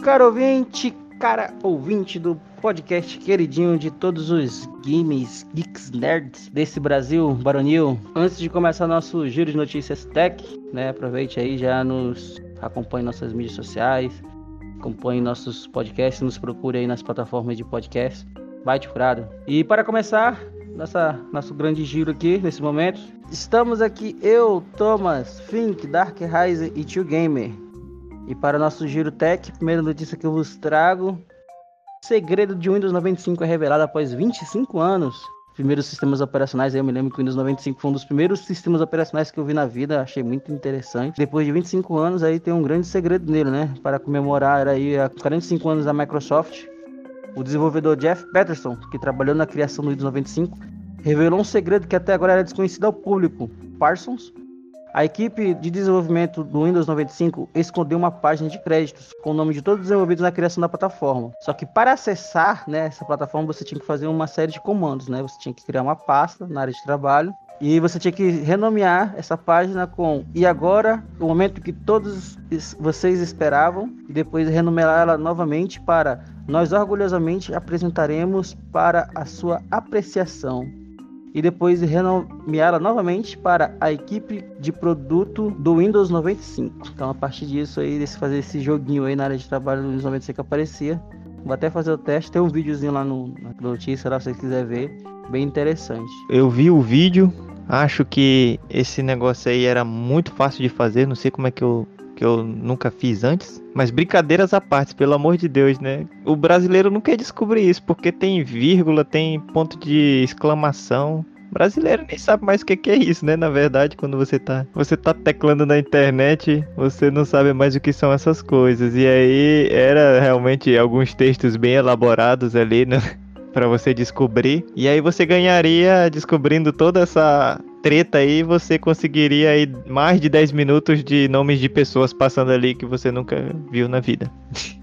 caro ouvinte, cara ouvinte do podcast queridinho de todos os games, geeks, nerds desse Brasil baronil. Antes de começar nosso giro de notícias tech, né, aproveite aí, já nos acompanhe nossas mídias sociais, acompanhe nossos podcasts, nos procure aí nas plataformas de podcast. Bate furado. E para começar, nossa, nosso grande giro aqui nesse momento, estamos aqui eu, Thomas, Fink, Dark Rise e Tio Gamer. E para nosso giro tech, primeira notícia que eu vos trago: segredo de Windows 95 é revelado após 25 anos. Primeiros sistemas operacionais, eu me lembro que o Windows 95 foi um dos primeiros sistemas operacionais que eu vi na vida, achei muito interessante. Depois de 25 anos, aí tem um grande segredo nele, né? Para comemorar aí a 45 anos da Microsoft, o desenvolvedor Jeff Patterson, que trabalhou na criação do Windows 95, revelou um segredo que até agora era desconhecido ao público. Parsons a equipe de desenvolvimento do Windows 95 escondeu uma página de créditos com o nome de todos os desenvolvidos na criação da plataforma. Só que para acessar né, essa plataforma você tinha que fazer uma série de comandos, né? Você tinha que criar uma pasta na área de trabalho e você tinha que renomear essa página com e agora, o momento que todos vocês esperavam, e depois renomear ela novamente para nós orgulhosamente apresentaremos para a sua apreciação e depois renomeá-la novamente para a equipe de produto do Windows 95. Então, a partir disso aí, desse fazer esse joguinho aí na área de trabalho do Windows 95 que aparecia, vou até fazer o teste. Tem um videozinho lá no, na notícia, lá, se você quiser ver, bem interessante. Eu vi o vídeo, acho que esse negócio aí era muito fácil de fazer, não sei como é que eu que eu nunca fiz antes. Mas brincadeiras à parte, pelo amor de Deus, né? O brasileiro não quer descobrir isso, porque tem vírgula, tem ponto de exclamação. O brasileiro nem sabe mais o que, é isso, né? Na verdade, quando você tá, você tá teclando na internet, você não sabe mais o que são essas coisas. E aí era realmente alguns textos bem elaborados ali, né? para você descobrir. E aí você ganharia descobrindo toda essa treta aí, você conseguiria aí mais de 10 minutos de nomes de pessoas passando ali que você nunca viu na vida.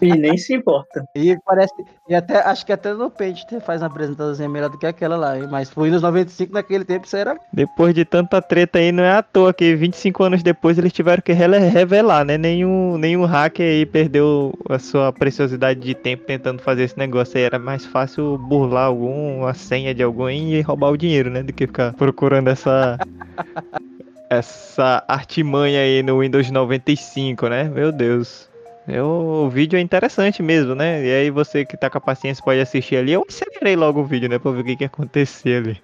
E nem se importa. E parece. E até acho que até no Paint faz uma apresentação melhor do que aquela lá, hein? Mas foi nos 95 naquele tempo, isso era. Depois de tanta treta aí, não é à toa que 25 anos depois eles tiveram que revelar, né? Nenhum, nenhum hacker aí perdeu a sua preciosidade de tempo tentando fazer esse negócio aí. Era mais fácil burlar algum, a senha de alguém e roubar o dinheiro, né? Do que ficar procurando essa. essa artimanha aí no Windows 95, né? Meu Deus. Eu, o vídeo é interessante mesmo, né? E aí você que tá com a paciência pode assistir ali. Eu acelerei logo o vídeo, né? Pra ver o que, que aconteceu ali.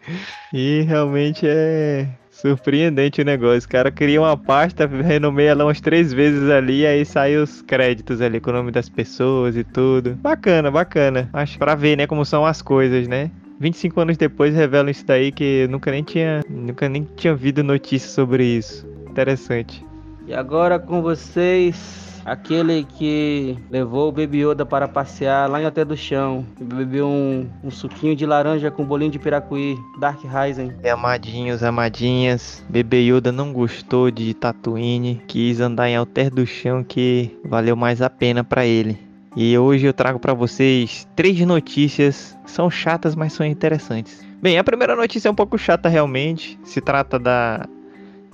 E realmente é surpreendente o negócio. O cara cria uma pasta, renomeia ela umas três vezes ali, aí sai os créditos ali com o nome das pessoas e tudo. Bacana, bacana. Acho pra ver, né, como são as coisas, né? 25 anos depois revelam isso daí que nunca nem tinha, nunca nem tinha ouvido notícia sobre isso. Interessante. E agora com vocês, Aquele que levou o Baby Yoda para passear lá em Até do Chão. Bebeu um, um suquinho de laranja com bolinho de piracuí. Dark Rising. E amadinhos, amadinhas. Baby Yoda não gostou de Tatooine. Quis andar em Alter do Chão que valeu mais a pena para ele. E hoje eu trago para vocês três notícias. São chatas, mas são interessantes. Bem, a primeira notícia é um pouco chata realmente. Se trata da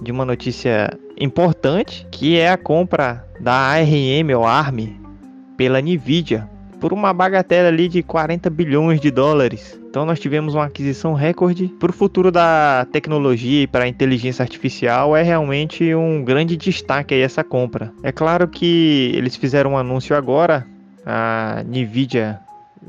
de uma notícia importante, que é a compra da ARM ou ARM pela Nvidia por uma bagatela ali de 40 bilhões de dólares. Então nós tivemos uma aquisição recorde para o futuro da tecnologia e para a inteligência artificial é realmente um grande destaque aí essa compra. É claro que eles fizeram um anúncio agora, a Nvidia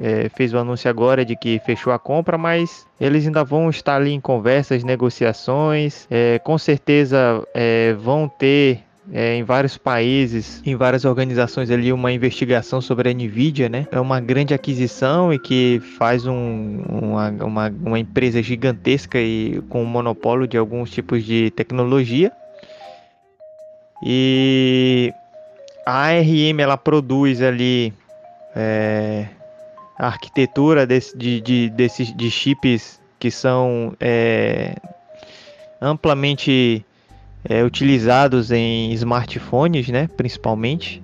é, fez o anúncio agora de que fechou a compra, mas eles ainda vão estar ali em conversas, negociações. É, com certeza é, vão ter é, em vários países, em várias organizações ali, uma investigação sobre a Nvidia, né? É uma grande aquisição e que faz um, uma, uma, uma empresa gigantesca e com um monopólio de alguns tipos de tecnologia. E a ARM ela produz ali é, a arquitetura desse, de, de, desses, de chips que são é, amplamente é, utilizados em smartphones, né, principalmente,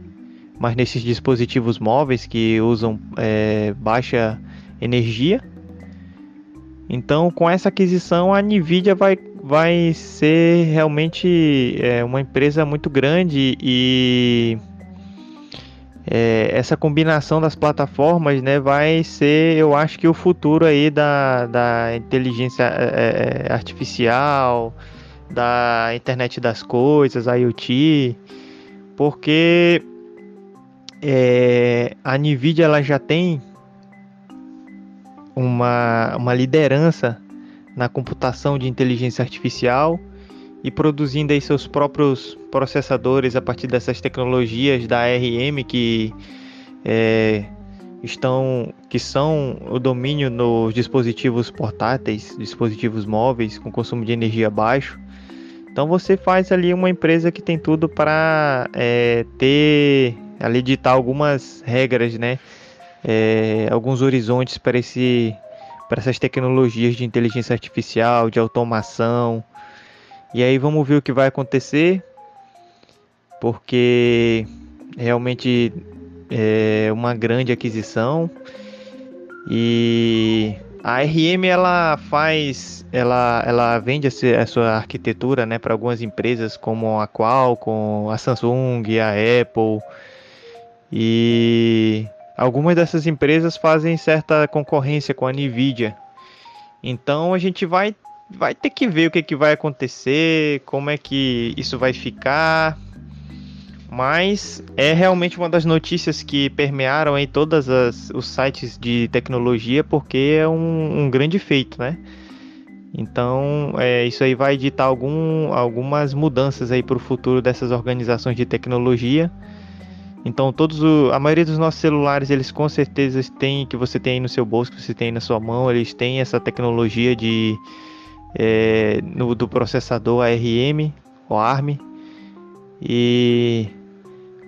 mas nesses dispositivos móveis que usam é, baixa energia. Então, com essa aquisição, a Nvidia vai, vai ser realmente é, uma empresa muito grande e é, essa combinação das plataformas, né, vai ser, eu acho que o futuro aí da, da inteligência é, é artificial, da internet das coisas, IoT, porque é, a Nvidia ela já tem uma, uma liderança na computação de inteligência artificial e produzindo aí seus próprios processadores a partir dessas tecnologias da ARM que é, estão que são o domínio nos dispositivos portáteis, dispositivos móveis com consumo de energia baixo. Então você faz ali uma empresa que tem tudo para é, ter ali ditar algumas regras, né? É, alguns horizontes para esse para essas tecnologias de inteligência artificial, de automação. E aí vamos ver o que vai acontecer, porque realmente é uma grande aquisição e a RM ela faz, ela, ela vende a sua arquitetura, né, para algumas empresas como a Qualcomm, a Samsung, a Apple e algumas dessas empresas fazem certa concorrência com a Nvidia. Então a gente vai vai ter que ver o que, que vai acontecer, como é que isso vai ficar. Mas é realmente uma das notícias que permearam em todos os sites de tecnologia, porque é um, um grande feito, né? Então, é, isso aí vai ditar algum, algumas mudanças aí para o futuro dessas organizações de tecnologia. Então, todos o, a maioria dos nossos celulares, eles com certeza têm que você tem aí no seu bolso, que você tem aí na sua mão, eles têm essa tecnologia de é, no, do processador ARM, o ARM, e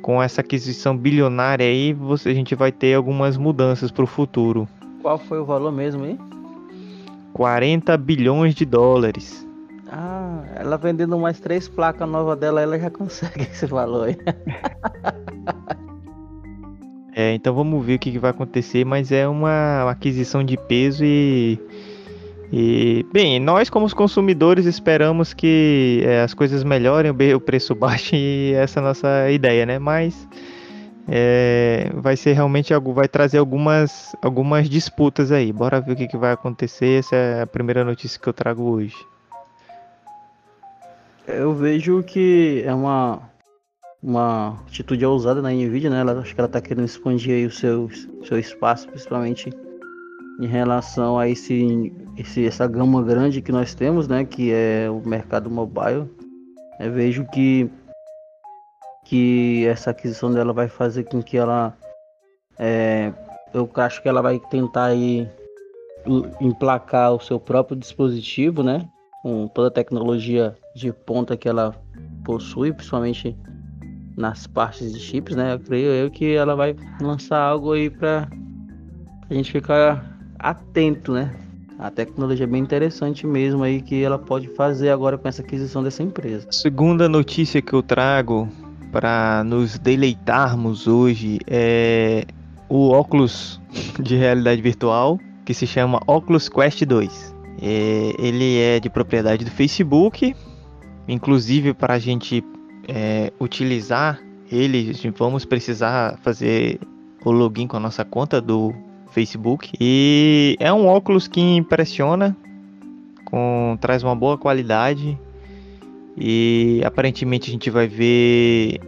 com essa aquisição bilionária aí, você, a gente vai ter algumas mudanças para o futuro. Qual foi o valor mesmo aí? 40 bilhões de dólares. Ah, ela vendendo mais três placas novas dela, ela já consegue esse valor aí. é, então vamos ver o que, que vai acontecer, mas é uma aquisição de peso e e, bem, nós como consumidores esperamos que é, as coisas melhorem, o preço baixe e essa é a nossa ideia, né? Mas é, vai ser realmente algo, vai trazer algumas, algumas disputas aí. Bora ver o que, que vai acontecer. Essa é a primeira notícia que eu trago hoje. Eu vejo que é uma, uma atitude ousada na Nvidia, né? Ela, acho que ela está querendo expandir aí o seu, seu espaço, principalmente em relação a esse, esse, essa gama grande que nós temos, né, que é o mercado mobile. Eu vejo que que essa aquisição dela vai fazer com que ela é, eu acho que ela vai tentar aí emplacar o seu próprio dispositivo, né, com toda a tecnologia de ponta que ela possui, principalmente nas partes de chips, né? Eu creio eu que ela vai lançar algo aí para a gente ficar atento, né? A tecnologia é bem interessante mesmo aí que ela pode fazer agora com essa aquisição dessa empresa. Segunda notícia que eu trago para nos deleitarmos hoje é o óculos de realidade virtual que se chama Oculus Quest 2. É, ele é de propriedade do Facebook, inclusive para a gente é, utilizar ele, vamos precisar fazer o login com a nossa conta do Facebook. E é um óculos que impressiona, com traz uma boa qualidade. E aparentemente a gente vai ver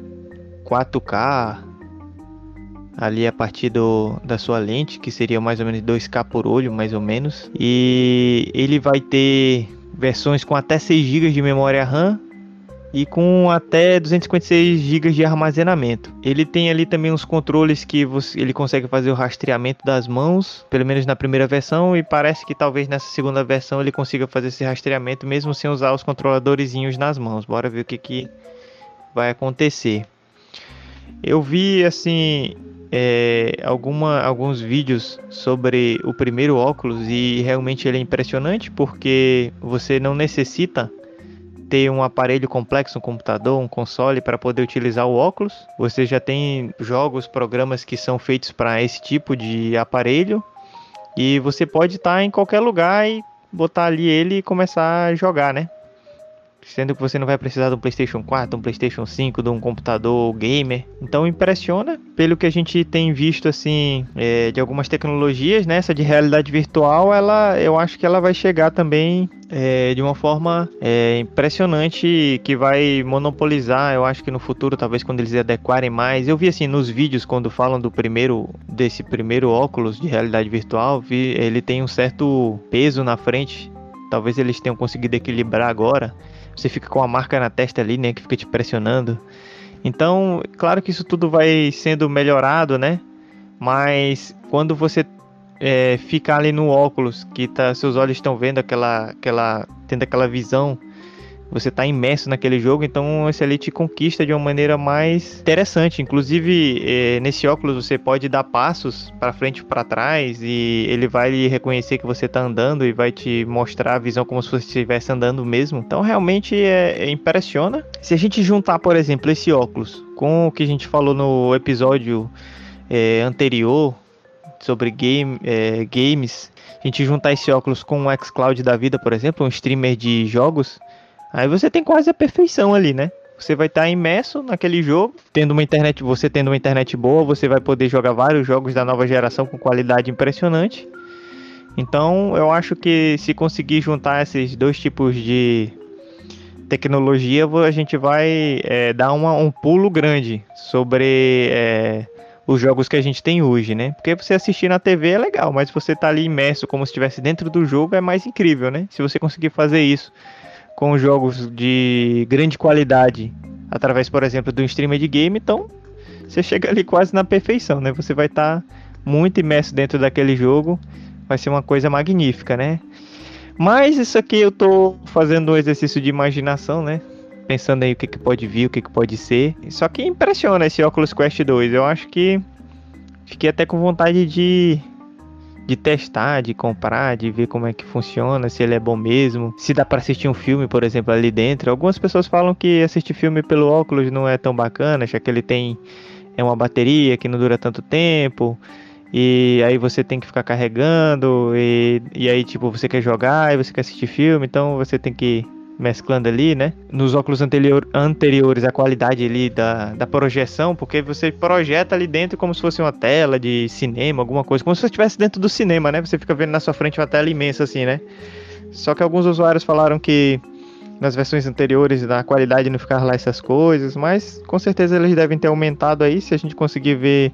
4K ali a partir do, da sua lente, que seria mais ou menos 2K por olho, mais ou menos. E ele vai ter versões com até 6 GB de memória RAM e com até 256 GB de armazenamento. Ele tem ali também uns controles que você, ele consegue fazer o rastreamento das mãos, pelo menos na primeira versão, e parece que talvez nessa segunda versão ele consiga fazer esse rastreamento mesmo sem usar os controladorzinhos nas mãos. Bora ver o que, que vai acontecer. Eu vi assim é, alguma, alguns vídeos sobre o primeiro óculos e realmente ele é impressionante porque você não necessita ter um aparelho complexo, um computador, um console para poder utilizar o óculos. Você já tem jogos, programas que são feitos para esse tipo de aparelho e você pode estar tá em qualquer lugar e botar ali ele e começar a jogar, né? Sendo que você não vai precisar de um PlayStation 4, um PlayStation 5, de um computador gamer. Então impressiona pelo que a gente tem visto assim é, de algumas tecnologias, né? Essa de realidade virtual, ela, eu acho que ela vai chegar também é, de uma forma é, impressionante que vai monopolizar. Eu acho que no futuro, talvez quando eles adequarem mais, eu vi assim nos vídeos quando falam do primeiro desse primeiro óculos de realidade virtual, vi, ele tem um certo peso na frente. Talvez eles tenham conseguido equilibrar agora você fica com a marca na testa ali, né, que fica te pressionando. Então, claro que isso tudo vai sendo melhorado, né? Mas quando você é, fica ali no óculos, que tá, seus olhos estão vendo aquela, aquela, tendo aquela visão você está imerso naquele jogo, então esse ali te conquista de uma maneira mais interessante. Inclusive, eh, nesse óculos você pode dar passos para frente e para trás e ele vai reconhecer que você está andando e vai te mostrar a visão como se você estivesse andando mesmo. Então, realmente é, é, impressiona. Se a gente juntar, por exemplo, esse óculos com o que a gente falou no episódio eh, anterior sobre game, eh, games, a gente juntar esse óculos com um xCloud da vida, por exemplo, um streamer de jogos Aí você tem quase a perfeição ali, né? Você vai estar tá imerso naquele jogo, tendo uma internet, você tendo uma internet boa, você vai poder jogar vários jogos da nova geração com qualidade impressionante. Então, eu acho que se conseguir juntar esses dois tipos de tecnologia, a gente vai é, dar uma, um pulo grande sobre é, os jogos que a gente tem hoje, né? Porque você assistir na TV é legal, mas você tá ali imerso como se estivesse dentro do jogo é mais incrível, né? Se você conseguir fazer isso com jogos de grande qualidade através, por exemplo, do streamer de game, então você chega ali quase na perfeição, né? Você vai estar tá muito imerso dentro daquele jogo, vai ser uma coisa magnífica, né? Mas isso aqui eu tô fazendo um exercício de imaginação, né? Pensando aí o que, que pode vir, o que, que pode ser. Só que impressiona esse Oculus Quest 2. Eu acho que fiquei até com vontade de de testar, de comprar, de ver como é que funciona, se ele é bom mesmo, se dá para assistir um filme, por exemplo, ali dentro. Algumas pessoas falam que assistir filme pelo óculos não é tão bacana, já que ele tem é uma bateria que não dura tanto tempo. E aí você tem que ficar carregando, e, e aí tipo, você quer jogar e você quer assistir filme, então você tem que mesclando ali, né? Nos óculos anterior, anteriores, a qualidade ali da, da projeção, porque você projeta ali dentro como se fosse uma tela de cinema, alguma coisa, como se você estivesse dentro do cinema, né? Você fica vendo na sua frente uma tela imensa assim, né? Só que alguns usuários falaram que nas versões anteriores a qualidade não ficava lá essas coisas, mas com certeza eles devem ter aumentado aí, se a gente conseguir ver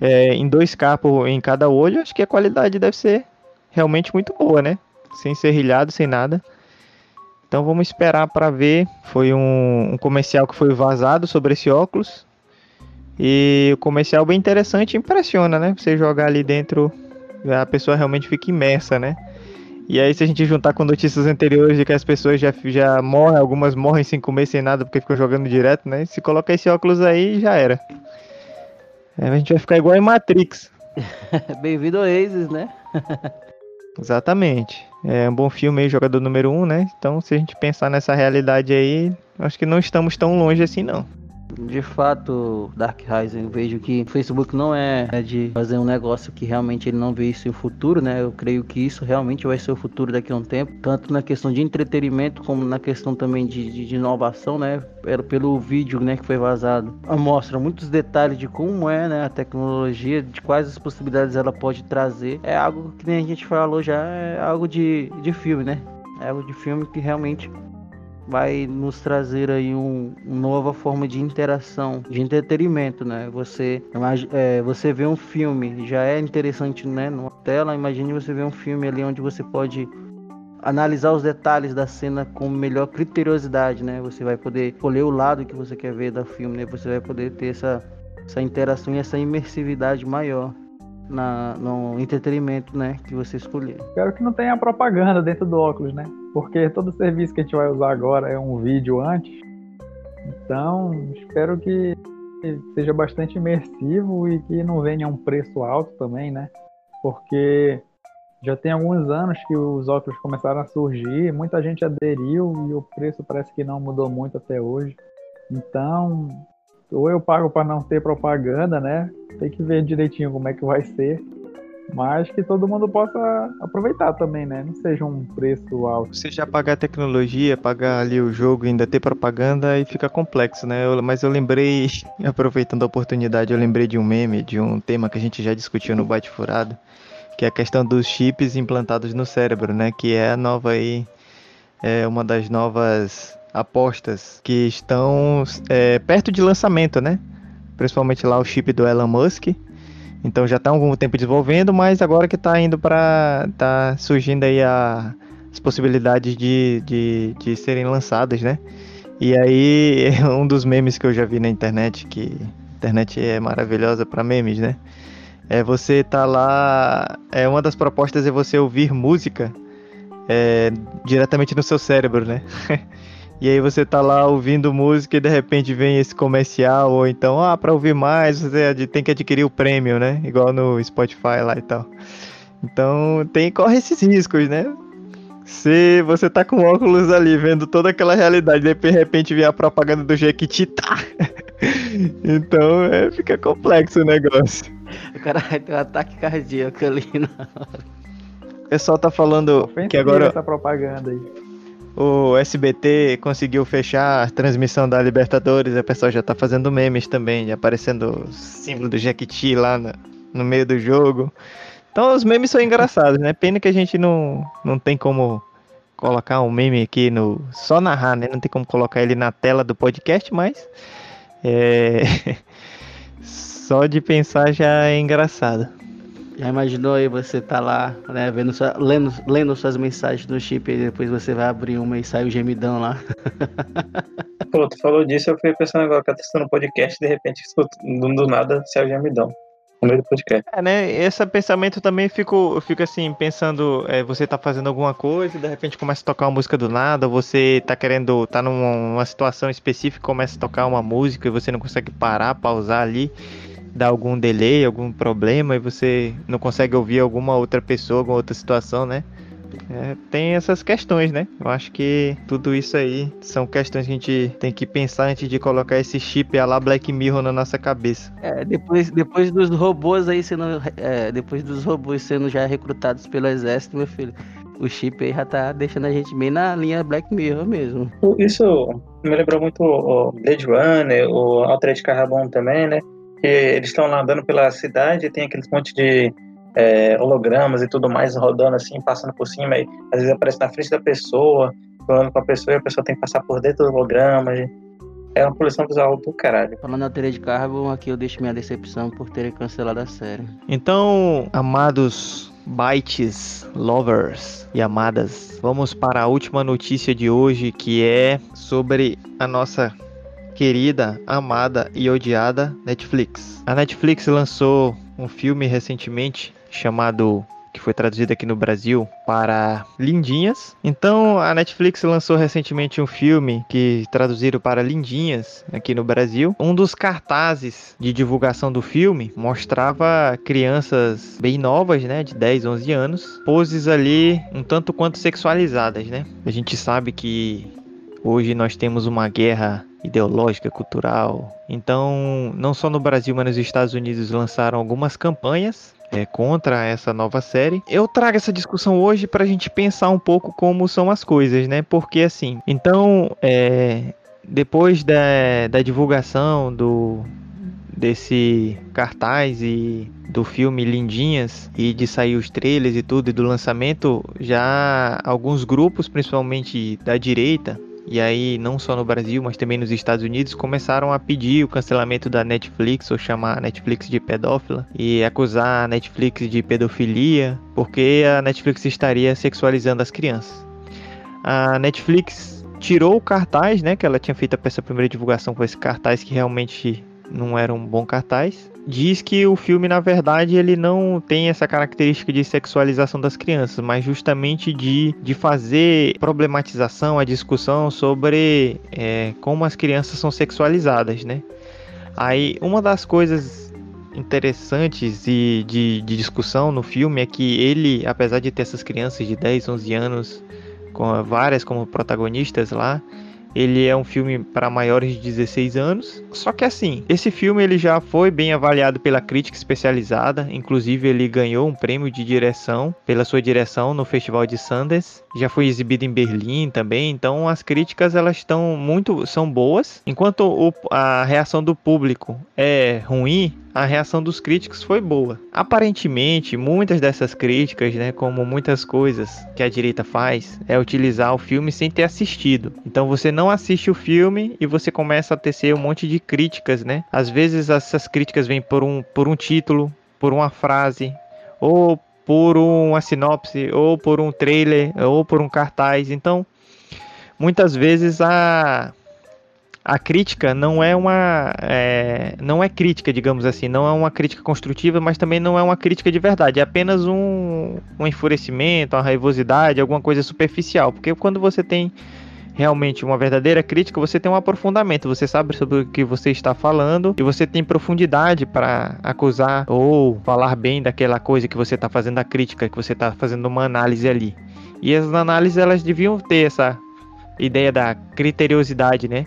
é, em 2K por, em cada olho, acho que a qualidade deve ser realmente muito boa, né? Sem serrilhado, sem nada. Então vamos esperar para ver. Foi um, um, comercial que foi vazado sobre esse óculos. E o comercial bem interessante impressiona, né? Você jogar ali dentro, a pessoa realmente fica imersa, né? E aí, se a gente juntar com notícias anteriores de que as pessoas já, já morrem, algumas morrem sem comer, sem nada, porque ficam jogando direto, né? Se colocar esse óculos aí, já era. Aí a gente vai ficar igual em Matrix. Bem-vindo ao Aces, né? Exatamente. É um bom filme aí, jogador número um, né? Então, se a gente pensar nessa realidade aí, acho que não estamos tão longe assim, não. De fato, Dark Rising, vejo que o Facebook não é de fazer um negócio que realmente ele não vê isso em futuro, né? Eu creio que isso realmente vai ser o futuro daqui a um tempo, tanto na questão de entretenimento como na questão também de, de, de inovação, né? Pelo, pelo vídeo, né, que foi vazado, mostra muitos detalhes de como é, né, a tecnologia, de quais as possibilidades ela pode trazer. É algo que nem a gente falou já, é algo de, de filme, né? É algo de filme que realmente vai nos trazer aí um, uma nova forma de interação, de entretenimento, né? Você, é, você vê um filme, já é interessante, né? Numa tela, imagine você ver um filme ali onde você pode analisar os detalhes da cena com melhor criteriosidade, né? Você vai poder escolher o lado que você quer ver do filme, né? Você vai poder ter essa, essa interação e essa imersividade maior na, no entretenimento, né? Que você escolher. Espero que não tenha propaganda dentro do óculos, né? porque todo serviço que a gente vai usar agora é um vídeo antes. Então, espero que seja bastante imersivo e que não venha um preço alto também, né? Porque já tem alguns anos que os óculos começaram a surgir, muita gente aderiu e o preço parece que não mudou muito até hoje. Então, ou eu pago para não ter propaganda, né? Tem que ver direitinho como é que vai ser. mas que todo mundo possa aproveitar também, né? Não seja um preço alto. Você já pagar a tecnologia, pagar ali o jogo, ainda ter propaganda, aí fica complexo, né? Eu- mas eu lembrei, aproveitando a oportunidade, eu lembrei de um meme, de um tema que a gente já discutiu no Bate Furado, que é a questão dos chips implantados no cérebro, né? Que é a nova aí, é uma das novas apostas que estão é, perto de lançamento, né? Principalmente lá o chip do Elon Musk. Então já está há algum tempo desenvolvendo, mas agora que está indo para tá surgindo aí a, as possibilidades de, de, de serem lançadas, né? E aí um dos memes que eu já vi na internet, que a internet é maravilhosa para memes, né? É você tá lá, é uma das propostas é você ouvir música é, diretamente no seu cérebro, né? E aí você tá lá ouvindo música e de repente vem esse comercial, ou então, ah, pra ouvir mais, você tem que adquirir o prêmio, né? Igual no Spotify lá e tal. Então tem, corre esses riscos, né? Se você tá com óculos ali, vendo toda aquela realidade, de repente vem a propaganda do Jequiti, tá? Então é, fica complexo o negócio. O cara vai ter um ataque cardíaco ali. né? O pessoal tá falando Ofensiva que agora essa propaganda aí. O SBT conseguiu fechar a transmissão da Libertadores, o pessoal já tá fazendo memes também, aparecendo o símbolo do Jequiti lá no, no meio do jogo. Então os memes são engraçados, né? Pena que a gente não, não tem como colocar um meme aqui no. Só narrar, né? Não tem como colocar ele na tela do podcast, mas. É. Só de pensar já é engraçado. Já imaginou aí você tá lá, né, vendo sua, lendo, lendo suas mensagens no chip e depois você vai abrir uma e sai o gemidão lá. Pô, tu falou disso, eu fui pensando agora tô assistindo podcast de repente do, do nada Céu Gemidão. No meio do podcast. É, né? Esse pensamento também fico, eu fico assim, pensando, é, você tá fazendo alguma coisa, e de repente começa a tocar uma música do nada, ou você tá querendo, tá numa numa situação específica, começa a tocar uma música e você não consegue parar, pausar ali, dá algum delay, algum problema, e você não consegue ouvir alguma outra pessoa, alguma outra situação, né? É, tem essas questões, né? Eu acho que tudo isso aí são questões que a gente tem que pensar antes de colocar esse chip a lá Black Mirror na nossa cabeça. É, depois, depois dos robôs aí sendo. é, depois dos robôs sendo já recrutados pelo exército, meu filho. O chip aí já tá deixando a gente bem na linha Black Mirror mesmo. Isso me lembrou muito o Blade Runner, o Altered Carbon também, né? Que eles estão lá andando pela cidade e tem aquele monte de é, hologramas e tudo mais rodando assim, passando por cima, e às vezes aparece na frente da pessoa, falando com a pessoa e a pessoa tem que passar por dentro do holograma. e É uma poluição visual do caralho. Falando na teoria de Carbon, aqui eu deixo minha decepção por terem cancelado a série. Então, amados bytes, lovers e amadas, vamos para a última notícia de hoje que é sobre a nossa querida, amada e odiada Netflix. A Netflix lançou um filme recentemente chamado que foi traduzido aqui no Brasil para Lindinhas. Então, a Netflix lançou recentemente um filme que traduziram para Lindinhas aqui no Brasil. Um dos cartazes de divulgação do filme mostrava crianças bem novas, né, de 10, 11 anos, poses ali um tanto quanto sexualizadas, né? A gente sabe que hoje nós temos uma guerra ideológica, cultural. Então, não só no Brasil, mas nos Estados Unidos lançaram algumas campanhas é, contra essa nova série. Eu trago essa discussão hoje para a gente pensar um pouco como são as coisas, né? Porque assim, então, é, depois da, da divulgação do desse cartaz e do filme Lindinhas e de sair os trailers e tudo e do lançamento, já alguns grupos, principalmente da direita, e aí não só no Brasil, mas também nos Estados Unidos, começaram a pedir o cancelamento da Netflix ou chamar a Netflix de pedófila e acusar a Netflix de pedofilia, porque a Netflix estaria sexualizando as crianças. A Netflix tirou o cartaz, né, que ela tinha feito essa primeira divulgação com esse cartaz que realmente não era um bom cartaz. Diz que o filme, na verdade, ele não tem essa característica de sexualização das crianças, mas justamente de, de fazer problematização, a discussão sobre é, como as crianças são sexualizadas, né? Aí, uma das coisas interessantes de, de, de discussão no filme é que ele, apesar de ter essas crianças de 10, 11 anos, com várias como protagonistas lá, ele é um filme para maiores de 16 anos. Só que assim, esse filme ele já foi bem avaliado pela crítica especializada, inclusive ele ganhou um prêmio de direção pela sua direção no Festival de Sundance. Já foi exibido em Berlim também, então as críticas elas estão muito são boas, enquanto o, a reação do público é ruim, a reação dos críticos foi boa. Aparentemente, muitas dessas críticas, né, como muitas coisas que a direita faz, é utilizar o filme sem ter assistido. Então você não assiste o filme e você começa a tecer um monte de críticas, né? Às vezes essas críticas vêm por um, por um título, por uma frase, ou por uma sinopse, ou por um trailer, ou por um cartaz. Então, muitas vezes a a crítica não é uma é, não é crítica, digamos assim, não é uma crítica construtiva, mas também não é uma crítica de verdade, é apenas um, um enfurecimento, uma raivosidade, alguma coisa superficial, porque quando você tem realmente uma verdadeira crítica, você tem um aprofundamento, você sabe sobre o que você está falando e você tem profundidade para acusar ou falar bem daquela coisa que você está fazendo a crítica, que você está fazendo uma análise ali. E as análises elas deviam ter essa ideia da criteriosidade, né?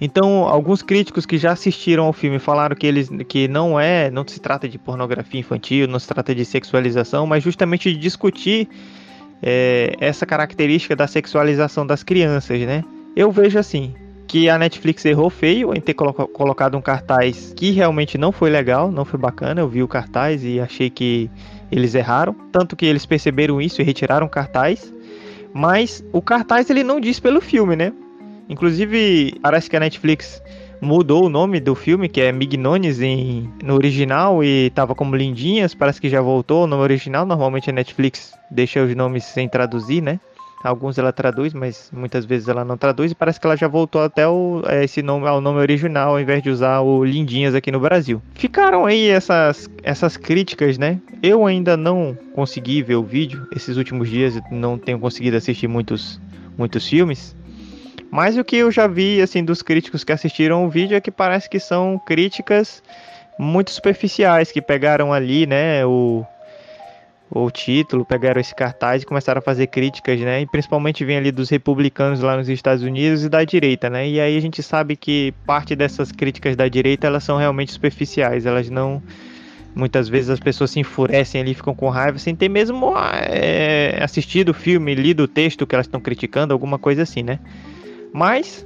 Então, alguns críticos que já assistiram ao filme falaram que eles que não é, não se trata de pornografia infantil, não se trata de sexualização, mas justamente de discutir é, essa característica da sexualização das crianças, né? Eu vejo assim que a Netflix errou feio em ter colo colocado um cartaz que realmente não foi legal, não foi bacana. Eu vi o cartaz e achei que eles erraram, tanto que eles perceberam isso e retiraram o cartaz. Mas o cartaz ele não diz pelo filme, né? Inclusive, parece que a Netflix mudou o nome do filme, que é Mignones em, no original e tava como Lindinhas, parece que já voltou o nome original. Normalmente a Netflix deixa os nomes sem traduzir, né? Alguns ela traduz, mas muitas vezes ela não traduz e parece que ela já voltou até o, é, esse nome ao nome original ao invés de usar o Lindinhas aqui no Brasil. Ficaram aí essas, essas críticas, né? Eu ainda não consegui ver o vídeo esses últimos dias, não tenho conseguido assistir muitos, muitos filmes. Mas o que eu já vi assim dos críticos que assistiram o vídeo é que parece que são críticas muito superficiais que pegaram ali, né, o o título, pegaram esse cartaz e começaram a fazer críticas, né? E principalmente vem ali dos republicanos lá nos Estados Unidos e da direita, né? E aí a gente sabe que parte dessas críticas da direita elas são realmente superficiais, elas não muitas vezes as pessoas se enfurecem ali, ficam com raiva sem ter mesmo é, assistido o filme, lido o texto que elas estão criticando, alguma coisa assim, né? Mas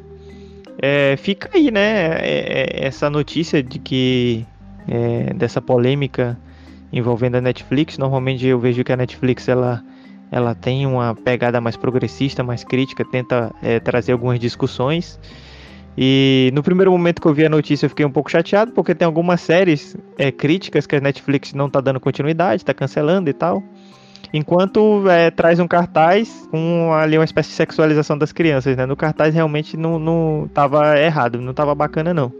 é, fica aí, né? É, é, essa notícia de que é, dessa polêmica envolvendo a Netflix. Normalmente eu vejo que a Netflix ela, ela tem uma pegada mais progressista, mais crítica, tenta é, trazer algumas discussões. E no primeiro momento que eu vi a notícia eu fiquei um pouco chateado, porque tem algumas séries é, críticas que a Netflix não está dando continuidade, está cancelando e tal. Enquanto é, traz um cartaz com ali uma espécie de sexualização das crianças, né? No cartaz realmente não, não tava errado, não tava bacana não.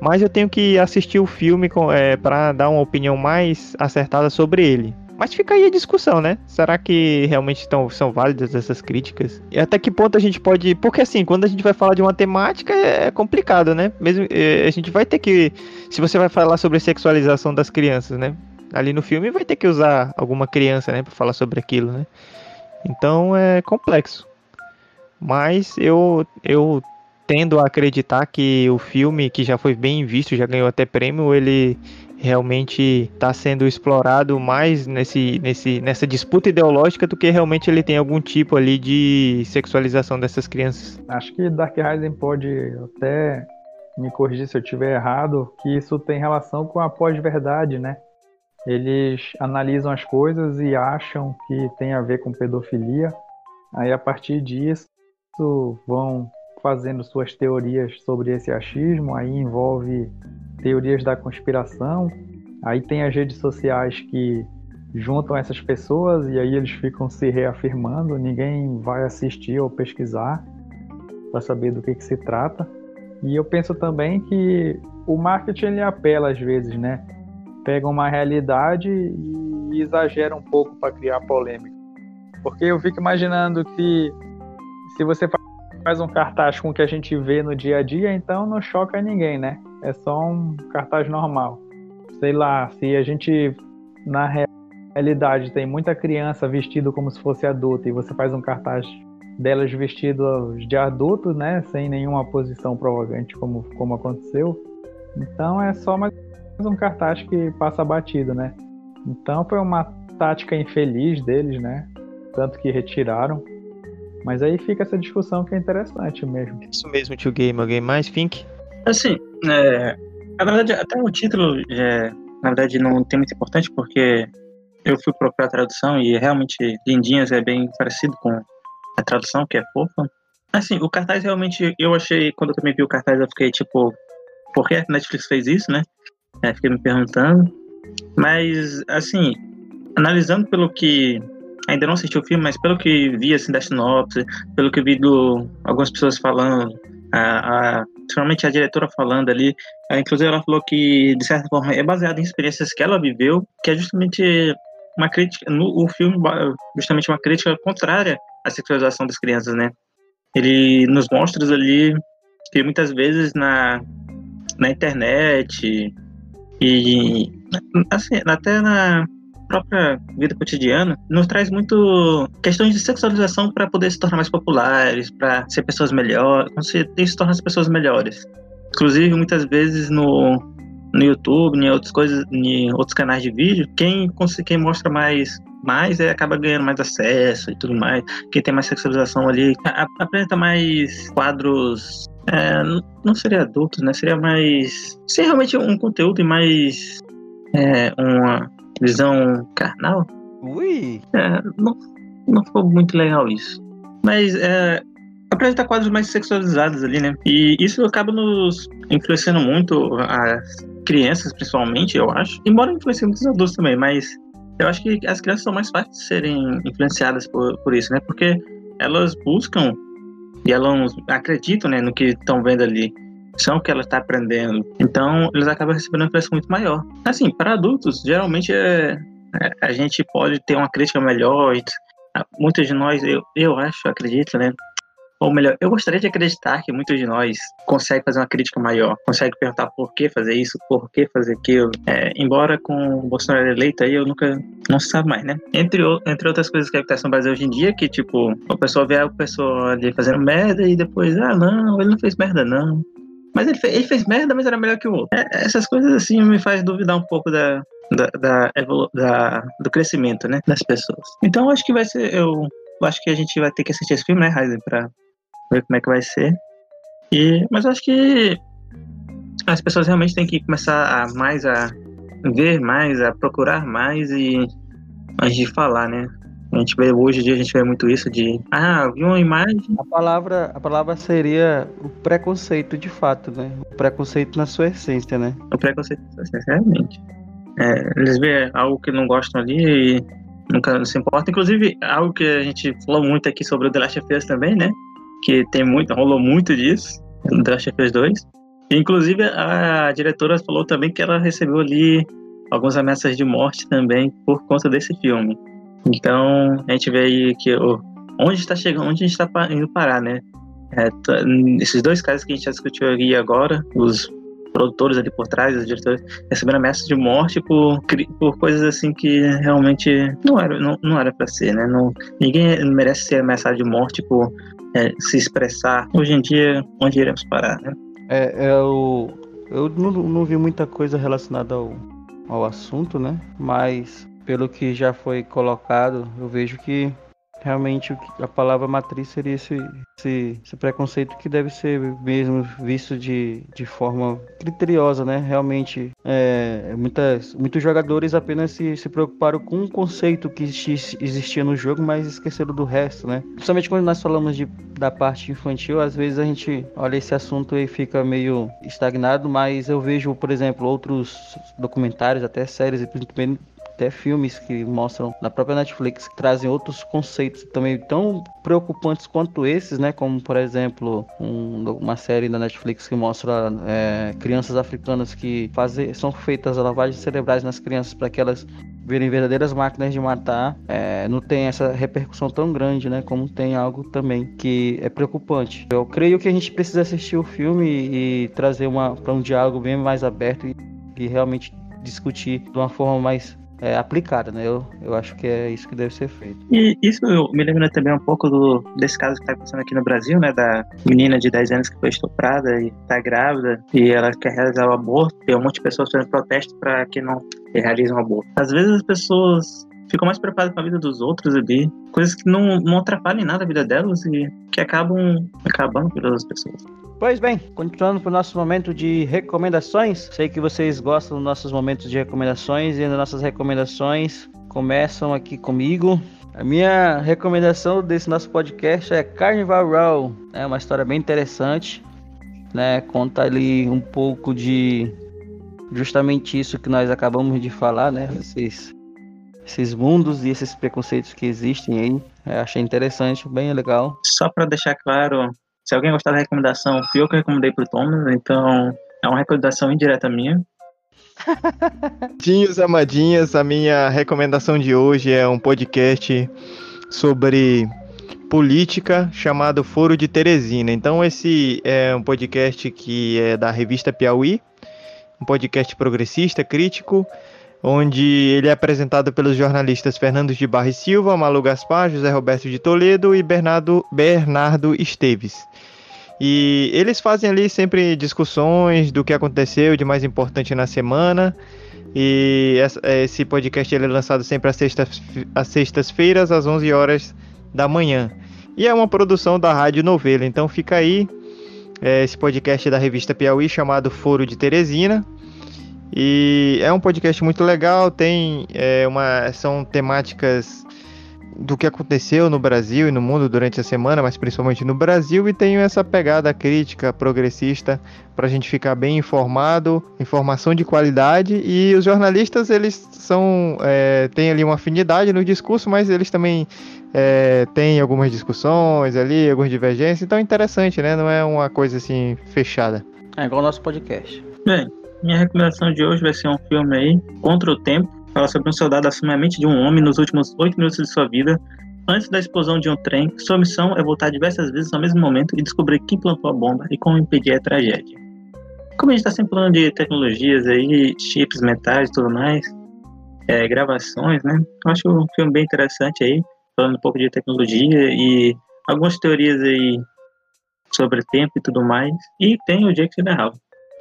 Mas eu tenho que assistir o filme é, para dar uma opinião mais acertada sobre ele. Mas fica aí a discussão, né? Será que realmente tão, são válidas essas críticas? E até que ponto a gente pode. Porque assim, quando a gente vai falar de uma temática é complicado, né? Mesmo é, a gente vai ter que. Se você vai falar sobre sexualização das crianças, né? Ali no filme vai ter que usar alguma criança, né, para falar sobre aquilo, né? Então é complexo. Mas eu eu tendo a acreditar que o filme que já foi bem visto, já ganhou até prêmio, ele realmente está sendo explorado mais nesse, nesse, nessa disputa ideológica do que realmente ele tem algum tipo ali de sexualização dessas crianças. Acho que Dark Rising pode até me corrigir se eu estiver errado, que isso tem relação com a pós-verdade, né? Eles analisam as coisas e acham que tem a ver com pedofilia. Aí a partir disso vão fazendo suas teorias sobre esse achismo, aí envolve teorias da conspiração. Aí tem as redes sociais que juntam essas pessoas e aí eles ficam se reafirmando, ninguém vai assistir ou pesquisar para saber do que, que se trata. E eu penso também que o marketing ele apela às vezes, né? Pegam uma realidade e exageram um pouco para criar polêmica. Porque eu fico imaginando que se você faz um cartaz com o que a gente vê no dia a dia, então não choca ninguém, né? É só um cartaz normal. Sei lá, se a gente na realidade tem muita criança vestida como se fosse adulta e você faz um cartaz delas vestidas de adultos, né? Sem nenhuma posição provocante, como, como aconteceu. Então é só mais um cartaz que passa batido, né? Então foi uma tática infeliz deles, né? Tanto que retiraram. Mas aí fica essa discussão que é interessante mesmo. Isso mesmo, tio Game. Alguém mais, Fink? Assim, é, na verdade, até o título, é, na verdade, não tem muito importante, porque eu fui procurar a tradução e realmente Lindinhas é bem parecido com a tradução, que é fofa. Assim, o cartaz realmente, eu achei, quando eu também vi o cartaz, eu fiquei tipo, por que a Netflix fez isso, né? É, fiquei me perguntando. Mas, assim, analisando pelo que. Ainda não assisti o filme, mas pelo que vi assim, da sinopse, pelo que vi do algumas pessoas falando, a, a, principalmente a diretora falando ali, a, inclusive ela falou que, de certa forma, é baseado em experiências que ela viveu, que é justamente uma crítica, no o filme, justamente uma crítica contrária à sexualização das crianças, né? Ele nos mostra ali que muitas vezes na, na internet e assim, até na própria vida cotidiana, nos traz muito questões de sexualização para poder se tornar mais populares, para ser pessoas melhores, isso torna as pessoas melhores. Inclusive, muitas vezes no, no YouTube, em outras coisas, em outros canais de vídeo, quem, quem mostra mais mais é, acaba ganhando mais acesso e tudo mais. Quem tem mais sexualização ali apresenta mais quadros. É, não seria adultos, né? Seria mais. Seria realmente um conteúdo e mais. É, uma visão carnal. Ui! É, não, não foi muito legal isso. Mas é, apresenta quadros mais sexualizados ali, né? E isso acaba nos influenciando muito as crianças, principalmente, eu acho. Embora influencie muitos adultos também, mas eu acho que as crianças são mais fáceis de serem influenciadas por, por isso, né? Porque elas buscam e elas acreditam né, no que estão vendo ali. São o que ela está aprendendo. Então, eles acabam recebendo uma influência muito maior. Assim, para adultos, geralmente é, é, a gente pode ter uma crítica melhor. Muitos de nós, eu, eu acho, acredito, né? Ou melhor, eu gostaria de acreditar que muitos de nós conseguem fazer uma crítica maior, conseguem perguntar por que fazer isso, por que fazer aquilo. É, embora com o Bolsonaro eleito aí, eu nunca. Não se sabe mais, né? Entre, entre outras coisas que acontecem no Brasil hoje em dia, que tipo, o pessoal vê a pessoa ali fazendo merda e depois, ah, não, ele não fez merda, não. Mas ele fez, ele fez merda, mas era melhor que o outro. É, essas coisas assim me faz duvidar um pouco da, da, da, da, do crescimento, né, das pessoas. Então acho que vai ser, eu acho que a gente vai ter que assistir esse filme, né, Heisen, pra ver como é que vai ser. E, mas acho que as pessoas realmente têm que começar a mais a ver mais, a procurar mais e antes de falar, né? A gente vê hoje em dia a gente vê muito isso de ah, vi uma imagem. A palavra, a palavra seria o preconceito de fato, né? O preconceito na sua essência, né? O preconceito na sua essência, realmente. É, eles vê algo que não gostam ali e nunca se importa. Inclusive, algo que a gente falou muito aqui sobre o The Last of Us também, né? Que tem muito, rolou muito disso no Last of Us 2. Inclusive, a diretora falou também que ela recebeu ali algumas ameaças de morte também por conta desse filme. Então, a gente vê aí que oh, onde está chegando, onde a gente está indo parar, né? É, esses dois casos que a gente já discutiu aqui agora, os produtores ali por trás, os diretores, recebendo ameaças de morte por, por coisas assim que realmente não era, não, não era para ser, né? Não, ninguém merece ser ameaçado de morte por é, se expressar. Hoje em dia, onde iremos parar, né? É, é eu, eu não, não vi muita coisa relacionada ao, ao assunto, né? Mas pelo que já foi colocado, eu vejo que realmente a palavra matriz seria esse, esse, esse, preconceito que deve ser mesmo visto de, de forma criteriosa, né? Realmente, é, muitas, muitos jogadores apenas se, se preocuparam com um conceito que existia no jogo, mas esqueceram do resto, né? Principalmente quando nós falamos de, da parte infantil, às vezes a gente olha esse assunto e fica meio estagnado, mas eu vejo, por exemplo, outros documentários, até séries, até filmes que mostram na própria Netflix que trazem outros conceitos também tão preocupantes quanto esses, né? Como por exemplo um, uma série da Netflix que mostra é, crianças africanas que fazem, são feitas lavagens cerebrais nas crianças para que elas virem verdadeiras máquinas de matar, é, não tem essa repercussão tão grande, né? Como tem algo também que é preocupante. Eu creio que a gente precisa assistir o filme e, e trazer uma para um diálogo bem mais aberto e, e realmente discutir de uma forma mais é, aplicada, né? Eu, eu acho que é isso que deve ser feito. E isso me lembra também um pouco do, desse caso que está acontecendo aqui no Brasil, né? Da menina de 10 anos que foi estuprada e está grávida e ela quer realizar o aborto. Tem um monte de pessoas fazendo protesto para que não realizem o aborto. Às vezes as pessoas ficam mais preparadas com a vida dos outros ali, coisas que não, não atrapalham nada a vida delas e que acabam acabando pelas pessoas. Pois bem, continuando para o nosso momento de recomendações. Sei que vocês gostam dos nossos momentos de recomendações e as nossas recomendações começam aqui comigo. A minha recomendação desse nosso podcast é Carnival Row. É uma história bem interessante, né? Conta ali um pouco de justamente isso que nós acabamos de falar, né? Esses, esses mundos e esses preconceitos que existem aí. Eu achei interessante, bem legal. Só para deixar claro, se alguém gostar da recomendação, fui eu que recomendei pro Thomas, então é uma recomendação indireta minha. Tinhos amadinhas, a minha recomendação de hoje é um podcast sobre política chamado Foro de Teresina. Então esse é um podcast que é da revista Piauí, um podcast progressista, crítico, onde ele é apresentado pelos jornalistas Fernando de Barra e Silva, Malu Gaspar, José Roberto de Toledo e Bernardo, Bernardo Esteves. E eles fazem ali sempre discussões do que aconteceu de mais importante na semana. E esse podcast ele é lançado sempre às, sextas, às sextas-feiras, às 11 horas da manhã. E é uma produção da Rádio Novela. Então fica aí é, esse podcast da revista Piauí chamado Foro de Teresina. E é um podcast muito legal, tem é, uma, são temáticas do que aconteceu no Brasil e no mundo durante a semana, mas principalmente no Brasil, e tenho essa pegada crítica progressista para a gente ficar bem informado, informação de qualidade. E os jornalistas eles são é, têm ali uma afinidade no discurso, mas eles também é, têm algumas discussões ali, algumas divergências. Então é interessante, né? Não é uma coisa assim fechada. É igual o nosso podcast. Bem, minha recomendação de hoje vai ser um filme aí, Contra o Tempo fala sobre um soldado assumir a mente de um homem nos últimos oito minutos de sua vida, antes da explosão de um trem. Sua missão é voltar diversas vezes ao mesmo momento e descobrir quem plantou a bomba e como impedir a tragédia. Como a gente está sempre falando de tecnologias aí, chips mentais e tudo mais, é, gravações, né? Eu acho um filme bem interessante aí, falando um pouco de tecnologia e algumas teorias aí sobre tempo e tudo mais. E tem o Jake Gyllenhaal.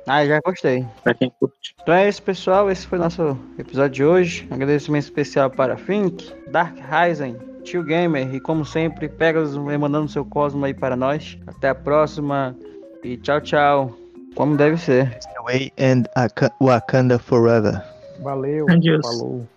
Ah, já gostei. Pra quem curte. Então é isso, pessoal. Esse foi o nosso episódio de hoje. Agradecimento especial para Fink, Dark Ryzen, Tio Gamer e, como sempre, pega os mandando seu cosmo aí para nós. Até a próxima e tchau, tchau. Como deve ser. Away and Wakanda Forever. Valeu. Adios. Falou.